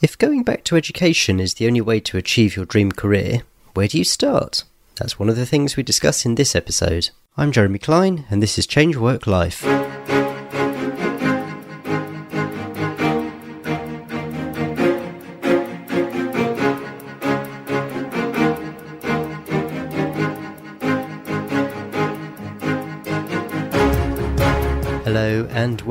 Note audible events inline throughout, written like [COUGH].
If going back to education is the only way to achieve your dream career, where do you start? That's one of the things we discuss in this episode. I'm Jeremy Klein, and this is Change Work Life.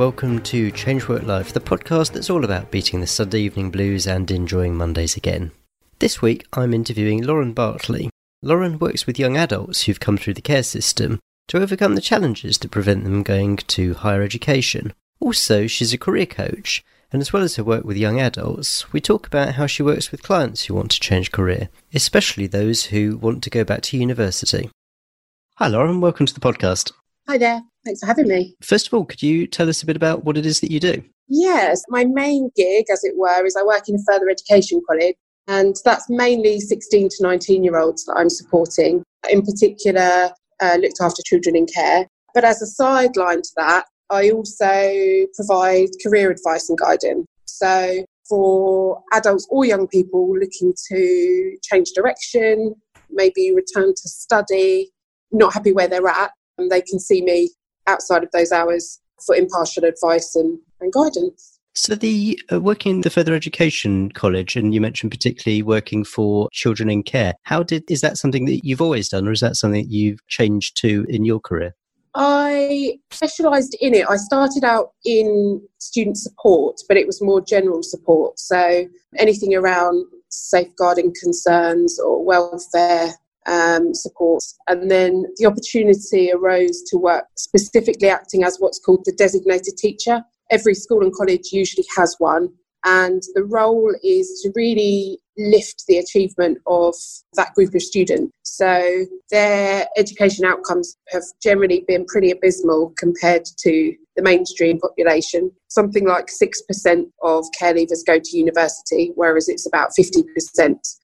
Welcome to Change Work Life, the podcast that's all about beating the Sunday evening blues and enjoying Mondays again. This week, I'm interviewing Lauren Bartley. Lauren works with young adults who've come through the care system to overcome the challenges that prevent them going to higher education. Also, she's a career coach, and as well as her work with young adults, we talk about how she works with clients who want to change career, especially those who want to go back to university. Hi, Lauren, welcome to the podcast. Hi there. Thanks for having me. First of all, could you tell us a bit about what it is that you do? Yes, my main gig, as it were, is I work in a further education college, and that's mainly 16 to 19 year olds that I'm supporting. In particular, uh, looked after children in care. But as a sideline to that, I also provide career advice and guidance. So for adults or young people looking to change direction, maybe return to study, not happy where they're at, and they can see me outside of those hours for impartial advice and, and guidance. So, the uh, working in the further education college, and you mentioned particularly working for children in care. How did is that something that you've always done, or is that something that you've changed to in your career? I specialised in it. I started out in student support, but it was more general support. So anything around safeguarding concerns or welfare um. And then the opportunity arose to work specifically acting as what's called the designated teacher. Every school and college usually has one. And the role is to really lift the achievement of that group of students. So their education outcomes have generally been pretty abysmal compared to the mainstream population. Something like 6% of care leavers go to university, whereas it's about 50%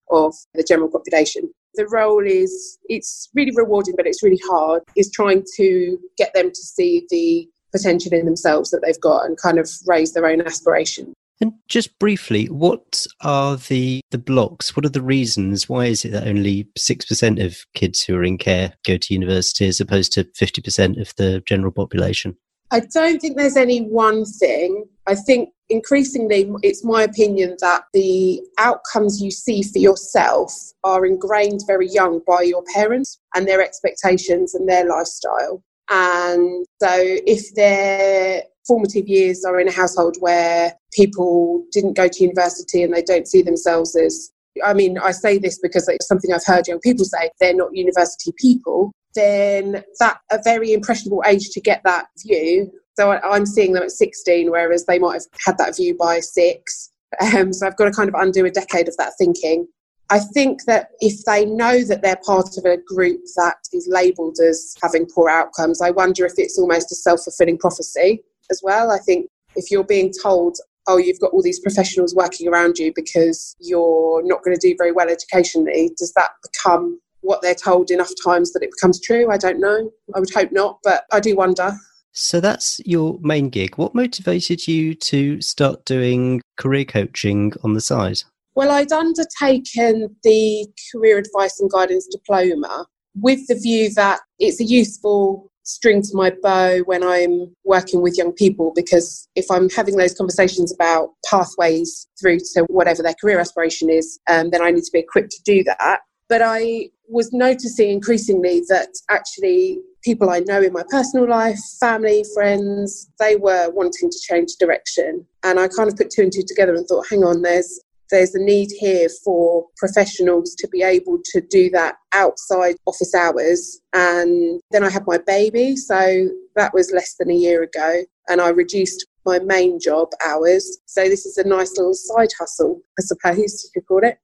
of the general population the role is it's really rewarding but it's really hard is trying to get them to see the potential in themselves that they've got and kind of raise their own aspirations. And just briefly what are the the blocks? What are the reasons? Why is it that only 6% of kids who are in care go to university as opposed to 50% of the general population? I don't think there's any one thing. I think increasingly it's my opinion that the outcomes you see for yourself are ingrained very young by your parents and their expectations and their lifestyle. And so if their formative years are in a household where people didn't go to university and they don't see themselves as I mean, I say this because it's something I've heard young people say they're not university people then that a very impressionable age to get that view. So I, am seeing them at 16, whereas they might have had that view by six. Um, so I've got to kind of undo a decade of that thinking. I think that if they know that they're part of a group that is labelled as having poor outcomes, I wonder if it's almost a self fulfilling prophecy as well. I think if you're being told, oh, you've got all these professionals working around you because you're not going to do very well educationally, does that become what they're told enough times that it becomes true. I don't know. I would hope not, but I do wonder. So that's your main gig. What motivated you to start doing career coaching on the side? Well, I'd undertaken the career advice and guidance diploma with the view that it's a useful string to my bow when I'm working with young people because if I'm having those conversations about pathways through to whatever their career aspiration is, um, then I need to be equipped to do that. But I was noticing increasingly that actually people I know in my personal life, family, friends, they were wanting to change direction. And I kind of put two and two together and thought, hang on, there's there's a need here for professionals to be able to do that outside office hours. And then I had my baby, so that was less than a year ago, and I reduced my main job hours. So this is a nice little side hustle, I suppose you could call it.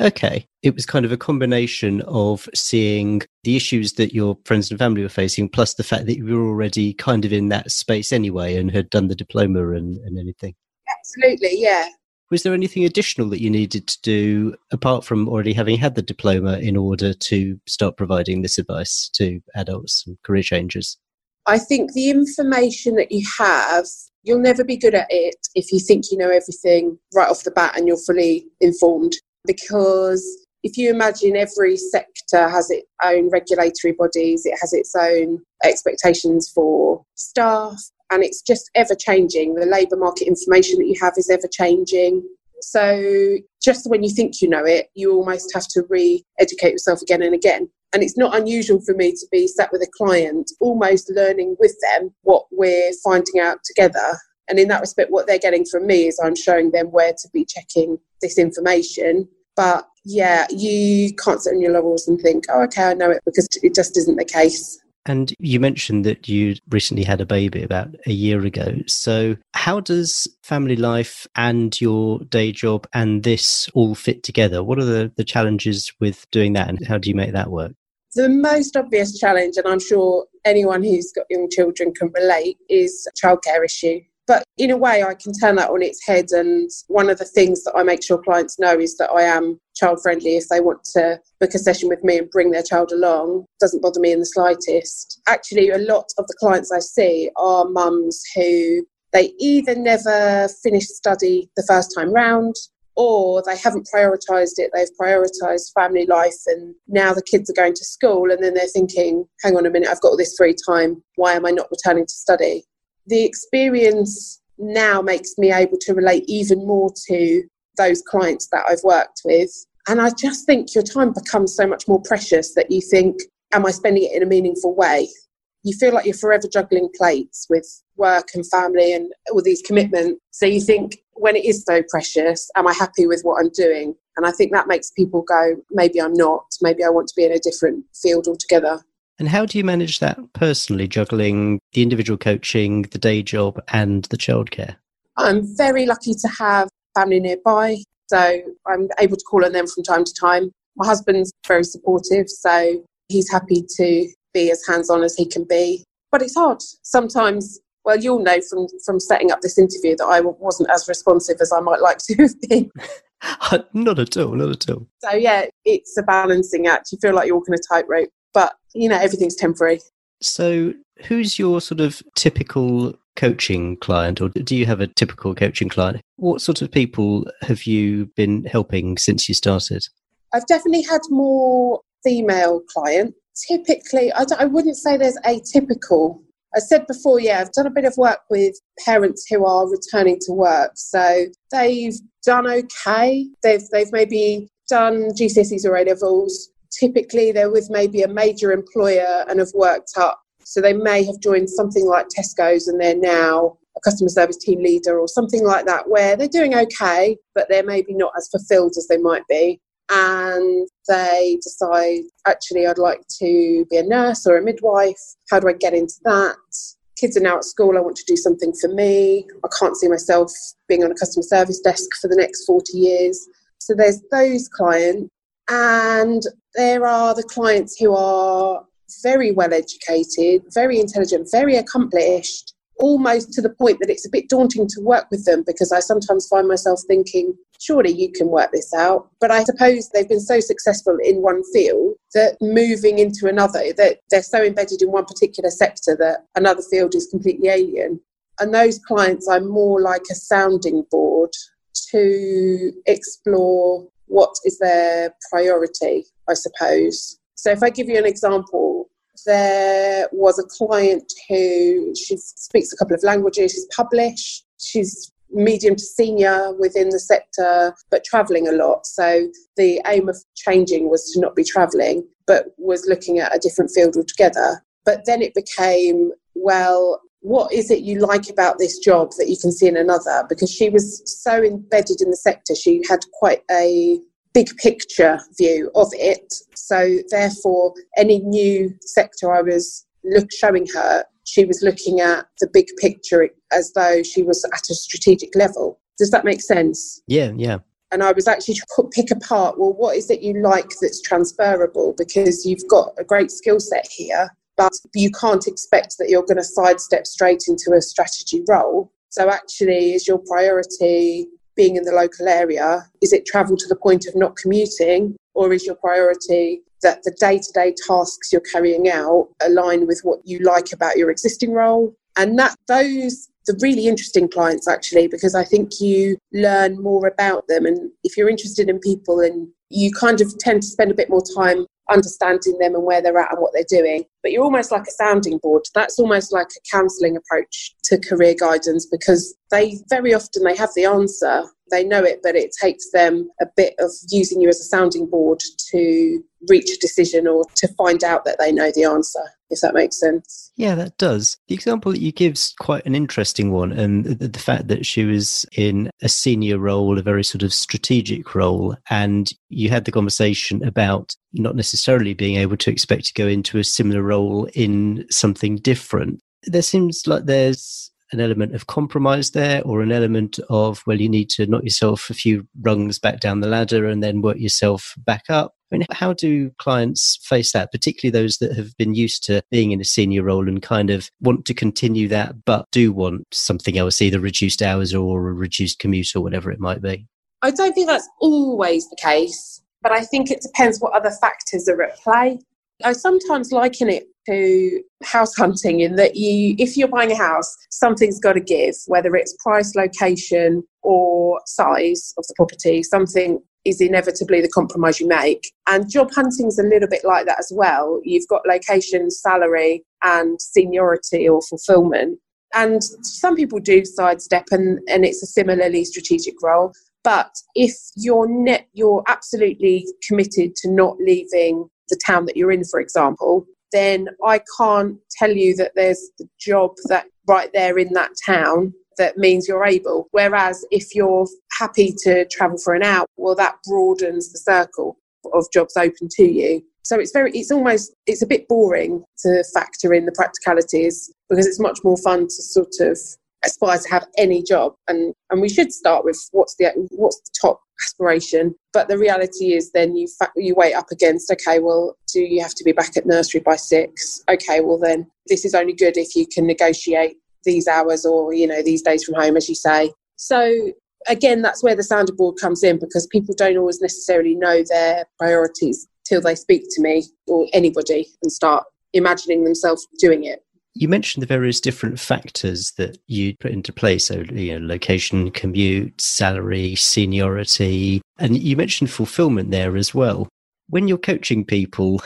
Okay. It was kind of a combination of seeing the issues that your friends and family were facing, plus the fact that you were already kind of in that space anyway and had done the diploma and, and anything. Absolutely, yeah. Was there anything additional that you needed to do apart from already having had the diploma in order to start providing this advice to adults and career changers? I think the information that you have, you'll never be good at it if you think you know everything right off the bat and you're fully informed. Because if you imagine every sector has its own regulatory bodies, it has its own expectations for staff, and it's just ever changing. The labour market information that you have is ever changing. So, just when you think you know it, you almost have to re educate yourself again and again. And it's not unusual for me to be sat with a client, almost learning with them what we're finding out together. And in that respect, what they're getting from me is I'm showing them where to be checking this information. But yeah, you can't sit on your laurels and think, oh, okay, I know it because it just isn't the case. And you mentioned that you recently had a baby about a year ago. So, how does family life and your day job and this all fit together? What are the, the challenges with doing that, and how do you make that work? The most obvious challenge, and I'm sure anyone who's got young children can relate, is childcare issue. But in a way, I can turn that on its head. And one of the things that I make sure clients know is that I am child friendly. If they want to book a session with me and bring their child along, doesn't bother me in the slightest. Actually, a lot of the clients I see are mums who they either never finished study the first time round or they haven't prioritised it. They've prioritised family life and now the kids are going to school and then they're thinking, hang on a minute, I've got all this free time. Why am I not returning to study? The experience now makes me able to relate even more to those clients that I've worked with. And I just think your time becomes so much more precious that you think, am I spending it in a meaningful way? You feel like you're forever juggling plates with work and family and all these commitments. So you think, when it is so precious, am I happy with what I'm doing? And I think that makes people go, maybe I'm not, maybe I want to be in a different field altogether. And how do you manage that personally, juggling the individual coaching, the day job, and the childcare? I'm very lucky to have family nearby, so I'm able to call on them from time to time. My husband's very supportive, so he's happy to be as hands on as he can be. But it's hard. Sometimes, well, you'll know from, from setting up this interview that I wasn't as responsive as I might like to have been. [LAUGHS] [LAUGHS] not at all, not at all. So, yeah, it's a balancing act. You feel like you're walking a tightrope but, you know, everything's temporary. So, who's your sort of typical coaching client, or do you have a typical coaching client? What sort of people have you been helping since you started? I've definitely had more female clients. Typically, I, I wouldn't say there's a typical. I said before, yeah, I've done a bit of work with parents who are returning to work. So they've done okay. They've they've maybe done GCSEs or A levels typically they're with maybe a major employer and have worked up. So they may have joined something like Tesco's and they're now a customer service team leader or something like that, where they're doing okay, but they're maybe not as fulfilled as they might be. And they decide, actually, I'd like to be a nurse or a midwife. How do I get into that? Kids are now at school. I want to do something for me. I can't see myself being on a customer service desk for the next 40 years. So there's those clients. And there are the clients who are very well educated, very intelligent, very accomplished, almost to the point that it's a bit daunting to work with them because I sometimes find myself thinking, surely you can work this out. But I suppose they've been so successful in one field that moving into another, that they're so embedded in one particular sector that another field is completely alien. And those clients are more like a sounding board to explore what is their priority, I suppose. So, if I give you an example, there was a client who she speaks a couple of languages, she's published, she's medium to senior within the sector, but traveling a lot. So, the aim of changing was to not be traveling, but was looking at a different field altogether. But then it became, well, what is it you like about this job that you can see in another? Because she was so embedded in the sector, she had quite a big picture view of it. So, therefore, any new sector I was look, showing her, she was looking at the big picture as though she was at a strategic level. Does that make sense? Yeah, yeah. And I was actually to pick apart, well, what is it you like that's transferable? Because you've got a great skill set here but you can't expect that you're going to sidestep straight into a strategy role. So, actually, is your priority being in the local area? Is it travel to the point of not commuting? Or is your priority that the day to day tasks you're carrying out align with what you like about your existing role. And that those the really interesting clients actually because I think you learn more about them and if you're interested in people and you kind of tend to spend a bit more time understanding them and where they're at and what they're doing. But you're almost like a sounding board. That's almost like a counselling approach to career guidance because they very often they have the answer they know it, but it takes them a bit of using you as a sounding board to reach a decision or to find out that they know the answer, if that makes sense. Yeah, that does. The example that you give is quite an interesting one. And the fact that she was in a senior role, a very sort of strategic role, and you had the conversation about not necessarily being able to expect to go into a similar role in something different. There seems like there's an element of compromise there or an element of, well, you need to knock yourself a few rungs back down the ladder and then work yourself back up? I mean, how do clients face that, particularly those that have been used to being in a senior role and kind of want to continue that, but do want something else, either reduced hours or a reduced commute or whatever it might be? I don't think that's always the case, but I think it depends what other factors are at play. I sometimes liken it to house hunting in that you if you're buying a house something's got to give whether it's price location or size of the property something is inevitably the compromise you make. And job hunting is a little bit like that as well. You've got location salary and seniority or fulfillment. And some people do sidestep and, and it's a similarly strategic role but if you're net you're absolutely committed to not leaving the town that you're in for example then I can't tell you that there's the job that right there in that town that means you're able. Whereas if you're happy to travel for an hour, well, that broadens the circle of jobs open to you. So it's very, it's almost, it's a bit boring to factor in the practicalities because it's much more fun to sort of aspire to have any job. And and we should start with what's the what's the top aspiration. But the reality is then you fa- you weigh up against okay well do you have to be back at nursery by 6 okay well then this is only good if you can negotiate these hours or you know these days from home as you say. So again that's where the sounding board comes in because people don't always necessarily know their priorities till they speak to me or anybody and start imagining themselves doing it you mentioned the various different factors that you put into place. So, you know, location, commute, salary, seniority, and you mentioned fulfillment there as well. When you're coaching people,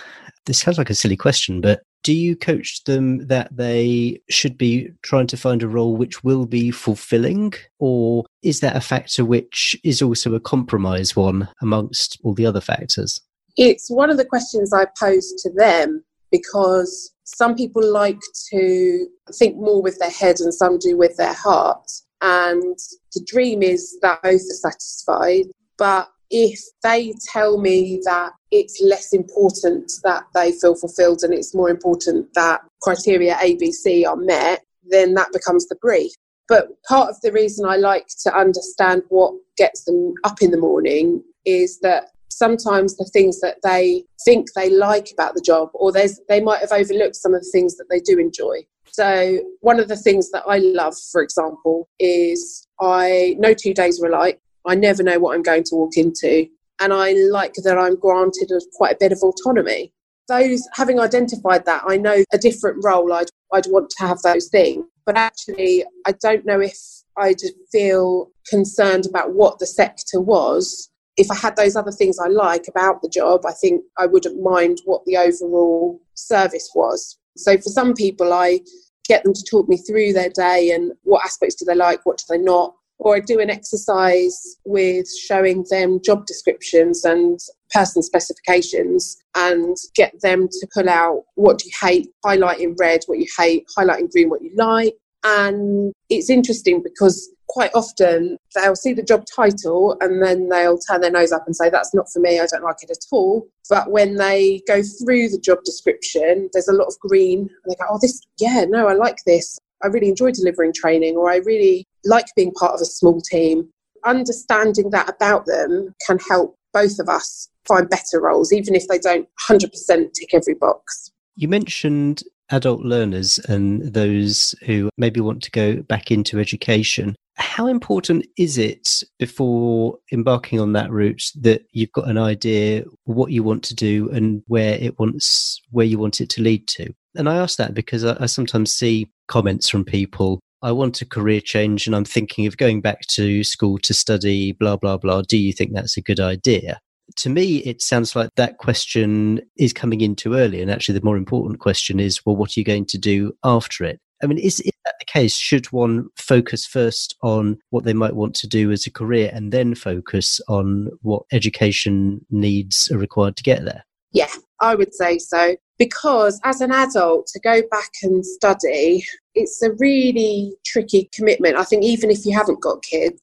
this sounds like a silly question, but do you coach them that they should be trying to find a role which will be fulfilling? Or is that a factor which is also a compromise one amongst all the other factors? It's one of the questions I pose to them because some people like to think more with their head and some do with their heart. And the dream is that both are satisfied. But if they tell me that it's less important that they feel fulfilled and it's more important that criteria ABC are met, then that becomes the brief. But part of the reason I like to understand what gets them up in the morning is that sometimes the things that they think they like about the job, or they might have overlooked some of the things that they do enjoy. So, one of the things that I love, for example, is I no two days are alike. I never know what I'm going to walk into. And I like that I'm granted quite a bit of autonomy. Those, having identified that, I know a different role I'd, I'd want to have those things. But actually, I don't know if I'd feel concerned about what the sector was if I had those other things I like about the job, I think I wouldn't mind what the overall service was. So for some people, I get them to talk me through their day and what aspects do they like, what do they not. Or I do an exercise with showing them job descriptions and person specifications and get them to pull out what do you hate, highlight in red what you hate, highlight in green what you like. And it's interesting because quite often they'll see the job title and then they'll turn their nose up and say, That's not for me, I don't like it at all. But when they go through the job description, there's a lot of green and they go, Oh, this, yeah, no, I like this. I really enjoy delivering training or I really like being part of a small team. Understanding that about them can help both of us find better roles, even if they don't 100% tick every box. You mentioned adult learners and those who maybe want to go back into education. How important is it before embarking on that route that you've got an idea what you want to do and where it wants where you want it to lead to? And I ask that because I, I sometimes see comments from people I want a career change and I'm thinking of going back to school to study, blah, blah, blah. Do you think that's a good idea? To me, it sounds like that question is coming in too early. And actually, the more important question is, well, what are you going to do after it? I mean, is, is that the case? Should one focus first on what they might want to do as a career and then focus on what education needs are required to get there? Yeah, I would say so. Because as an adult, to go back and study, it's a really tricky commitment. I think even if you haven't got kids,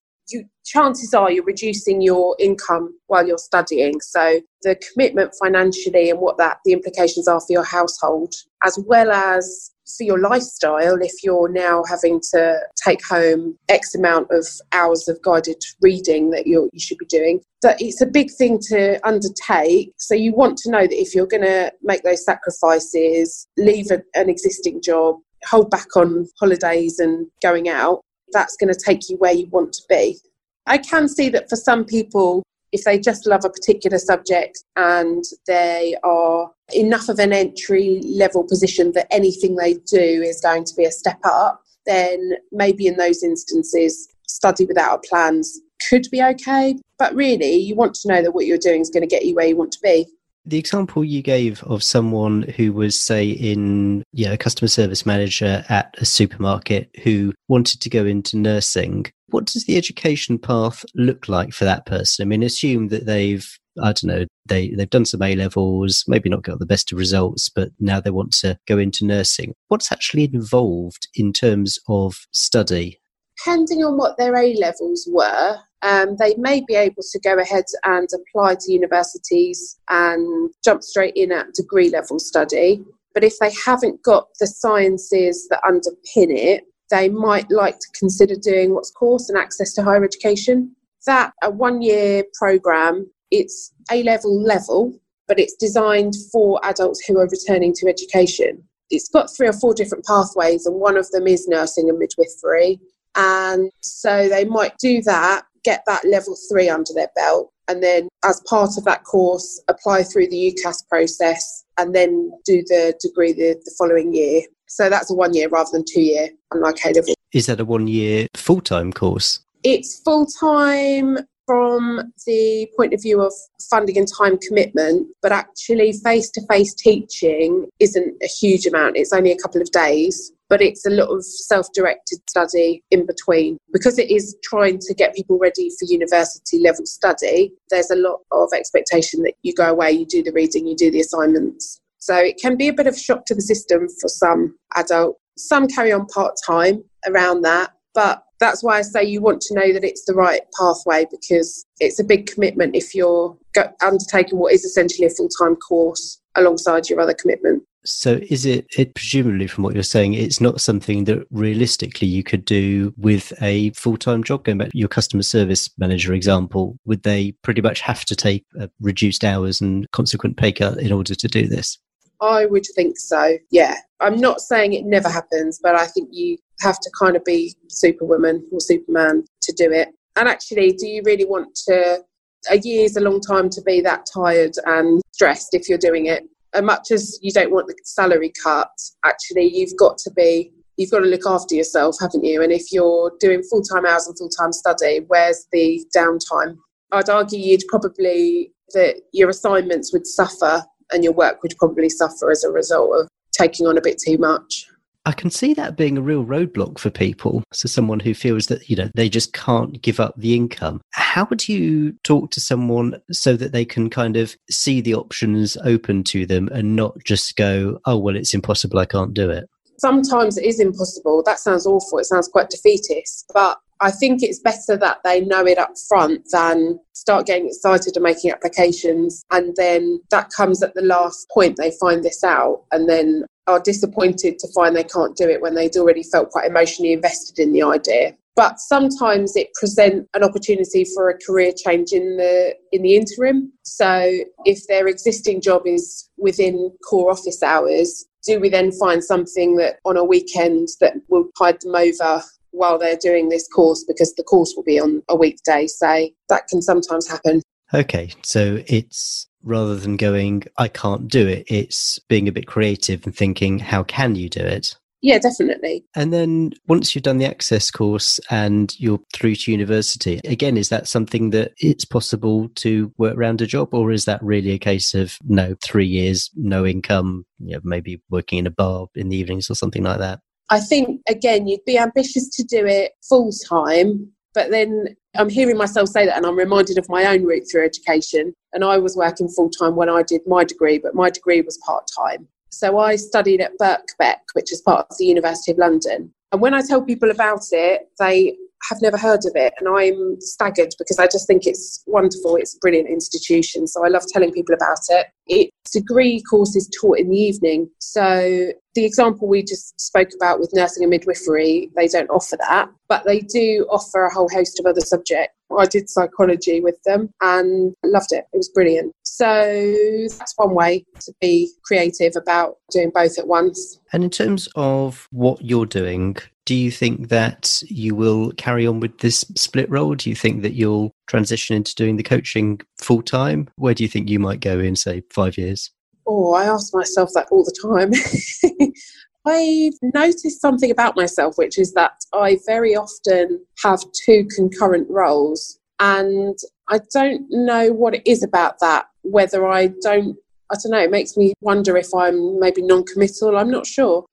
chances are you're reducing your income while you're studying. So the commitment financially and what that the implications are for your household, as well as for your lifestyle if you're now having to take home X amount of hours of guided reading that you should be doing. That it's a big thing to undertake. So you want to know that if you're going to make those sacrifices, leave a, an existing job, hold back on holidays and going out, that's going to take you where you want to be. I can see that for some people, if they just love a particular subject and they are enough of an entry level position that anything they do is going to be a step up, then maybe in those instances, study without plans could be okay. But really, you want to know that what you're doing is going to get you where you want to be. The example you gave of someone who was, say, in yeah, a customer service manager at a supermarket who wanted to go into nursing, what does the education path look like for that person? I mean, assume that they've I don't know, they, they've done some A levels, maybe not got the best of results, but now they want to go into nursing. What's actually involved in terms of study? Depending on what their A levels were, um, they may be able to go ahead and apply to universities and jump straight in at degree level study. But if they haven't got the sciences that underpin it, they might like to consider doing what's course and access to higher education. That a one year program, it's A level level, but it's designed for adults who are returning to education. It's got three or four different pathways, and one of them is nursing and midwifery. And so they might do that get that level three under their belt and then as part of that course apply through the UCAS process and then do the degree the, the following year. So that's a one year rather than two year, unlike A level. Is that a one year full time course? It's full time from the point of view of funding and time commitment, but actually face to face teaching isn't a huge amount. It's only a couple of days but it's a lot of self directed study in between. Because it is trying to get people ready for university level study, there's a lot of expectation that you go away, you do the reading, you do the assignments. So it can be a bit of a shock to the system for some adults. Some carry on part time around that, but that's why I say you want to know that it's the right pathway because it's a big commitment if you're undertaking what is essentially a full time course alongside your other commitment. So, is it, it presumably from what you're saying, it's not something that realistically you could do with a full time job? Going back to your customer service manager example, would they pretty much have to take uh, reduced hours and consequent pay cut in order to do this? I would think so, yeah. I'm not saying it never happens, but I think you have to kind of be superwoman or superman to do it. And actually, do you really want to? A year's a long time to be that tired and stressed if you're doing it as much as you don't want the salary cut, actually you've got to be you've got to look after yourself, haven't you? And if you're doing full time hours and full time study, where's the downtime? I'd argue you'd probably that your assignments would suffer and your work would probably suffer as a result of taking on a bit too much. I can see that being a real roadblock for people. So someone who feels that, you know, they just can't give up the income. How would you talk to someone so that they can kind of see the options open to them and not just go, oh, well, it's impossible, I can't do it? Sometimes it is impossible. That sounds awful. It sounds quite defeatist. But I think it's better that they know it up front than start getting excited and making applications. And then that comes at the last point they find this out. And then are disappointed to find they can't do it when they'd already felt quite emotionally invested in the idea but sometimes it presents an opportunity for a career change in the in the interim so if their existing job is within core office hours do we then find something that on a weekend that will tide them over while they're doing this course because the course will be on a weekday. So that can sometimes happen. Okay, so it's rather than going, I can't do it, it's being a bit creative and thinking, how can you do it? Yeah, definitely. And then once you've done the access course and you're through to university, again, is that something that it's possible to work around a job, or is that really a case of no, three years, no income, you know, maybe working in a bar in the evenings or something like that? I think, again, you'd be ambitious to do it full time, but then I'm hearing myself say that and I'm reminded of my own route through education. And I was working full time when I did my degree, but my degree was part time. So I studied at Birkbeck, which is part of the University of London. And when I tell people about it, they have never heard of it. And I'm staggered because I just think it's wonderful. It's a brilliant institution. So I love telling people about it. It's degree courses taught in the evening. So the example we just spoke about with nursing and midwifery, they don't offer that, but they do offer a whole host of other subjects. I did psychology with them and loved it. It was brilliant. So that's one way to be creative about doing both at once. And in terms of what you're doing, do you think that you will carry on with this split role? Do you think that you'll transition into doing the coaching full time? Where do you think you might go in, say, five years? Oh, I ask myself that all the time. [LAUGHS] I've noticed something about myself, which is that I very often have two concurrent roles. And I don't know what it is about that, whether I don't, I don't know, it makes me wonder if I'm maybe non committal. I'm not sure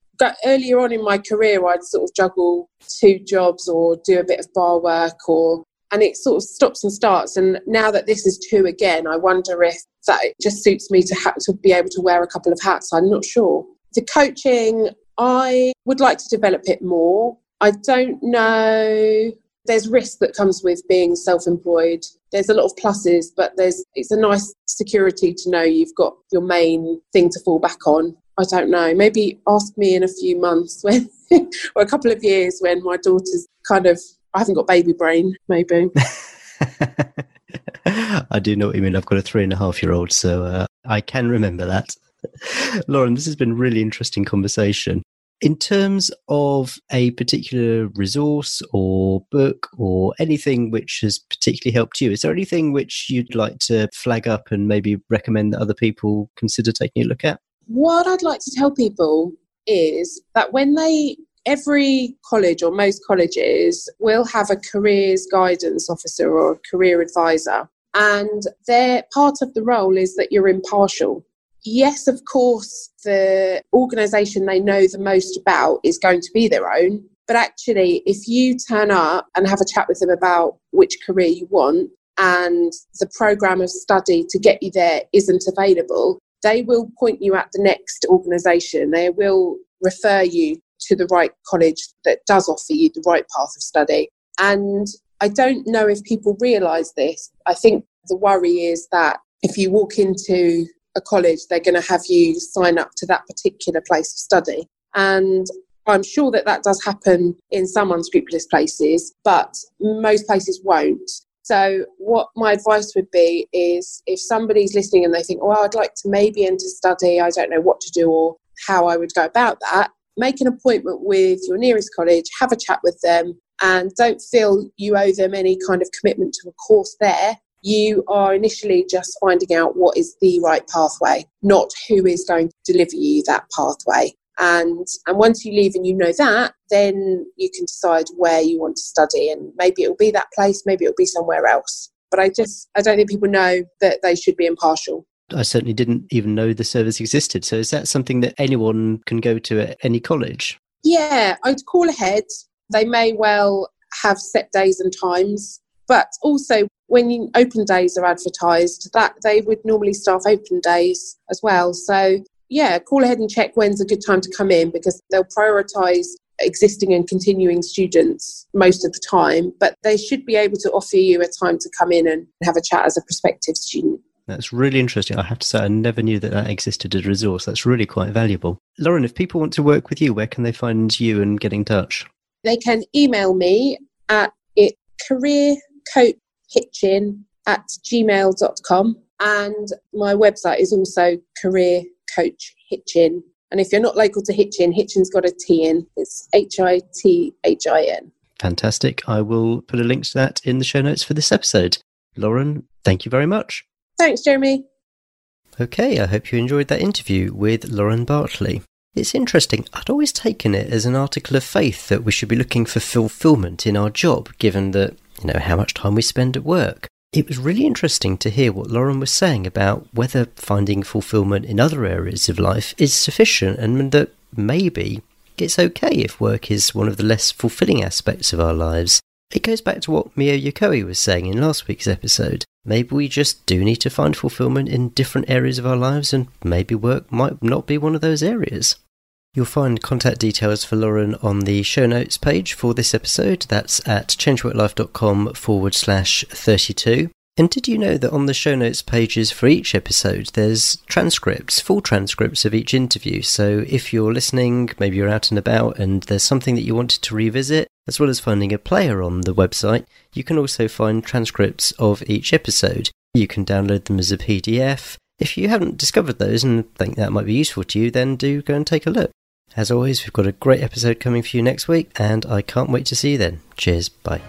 earlier on in my career, I'd sort of juggle two jobs or do a bit of bar work or and it sort of stops and starts. And now that this is two again, I wonder if that just suits me to have to be able to wear a couple of hats. I'm not sure. The coaching, I would like to develop it more. I don't know. There's risk that comes with being self-employed. There's a lot of pluses, but there's it's a nice security to know you've got your main thing to fall back on. I don't know. Maybe ask me in a few months when, [LAUGHS] or a couple of years when my daughter's kind of, I haven't got baby brain, maybe. [LAUGHS] I do know what you mean. I've got a three and a half year old, so uh, I can remember that. [LAUGHS] Lauren, this has been really interesting conversation. In terms of a particular resource or book or anything which has particularly helped you, is there anything which you'd like to flag up and maybe recommend that other people consider taking a look at? What I'd like to tell people is that when they every college or most colleges will have a careers guidance officer or a career advisor and their part of the role is that you're impartial yes of course the organization they know the most about is going to be their own but actually if you turn up and have a chat with them about which career you want and the program of study to get you there isn't available they will point you at the next organisation. They will refer you to the right college that does offer you the right path of study. And I don't know if people realise this. I think the worry is that if you walk into a college, they're going to have you sign up to that particular place of study. And I'm sure that that does happen in some unscrupulous places, but most places won't. So, what my advice would be is if somebody's listening and they think, oh, I'd like to maybe enter study, I don't know what to do or how I would go about that, make an appointment with your nearest college, have a chat with them, and don't feel you owe them any kind of commitment to a course there. You are initially just finding out what is the right pathway, not who is going to deliver you that pathway and and once you leave and you know that then you can decide where you want to study and maybe it'll be that place maybe it'll be somewhere else but i just i don't think people know that they should be impartial I certainly didn't even know the service existed. So is that something that anyone can go to at any college? Yeah, I'd call ahead. They may well have set days and times, but also when open days are advertised, that they would normally staff open days as well. So yeah, call ahead and check when's a good time to come in because they'll prioritise existing and continuing students most of the time, but they should be able to offer you a time to come in and have a chat as a prospective student. That's really interesting. I have to say, I never knew that that existed as a resource. That's really quite valuable. Lauren, if people want to work with you, where can they find you and get in touch? They can email me at it careercoachhitchin at gmail.com and my website is also career coach Hitchin. And if you're not local to Hitchin, Hitchin's got a T in. It's H I T H I N. Fantastic. I will put a link to that in the show notes for this episode. Lauren, thank you very much. Thanks, Jeremy. Okay, I hope you enjoyed that interview with Lauren Bartley. It's interesting, I'd always taken it as an article of faith that we should be looking for fulfillment in our job, given that, you know, how much time we spend at work. It was really interesting to hear what Lauren was saying about whether finding fulfillment in other areas of life is sufficient and that maybe it's okay if work is one of the less fulfilling aspects of our lives. It goes back to what Mio Yokoi was saying in last week's episode. Maybe we just do need to find fulfillment in different areas of our lives, and maybe work might not be one of those areas. You'll find contact details for Lauren on the show notes page for this episode. That's at changeworklife.com forward slash 32. And did you know that on the show notes pages for each episode, there's transcripts, full transcripts of each interview? So if you're listening, maybe you're out and about, and there's something that you wanted to revisit, as well as finding a player on the website, you can also find transcripts of each episode. You can download them as a PDF. If you haven't discovered those and think that might be useful to you, then do go and take a look. As always, we've got a great episode coming for you next week, and I can't wait to see you then. Cheers, bye.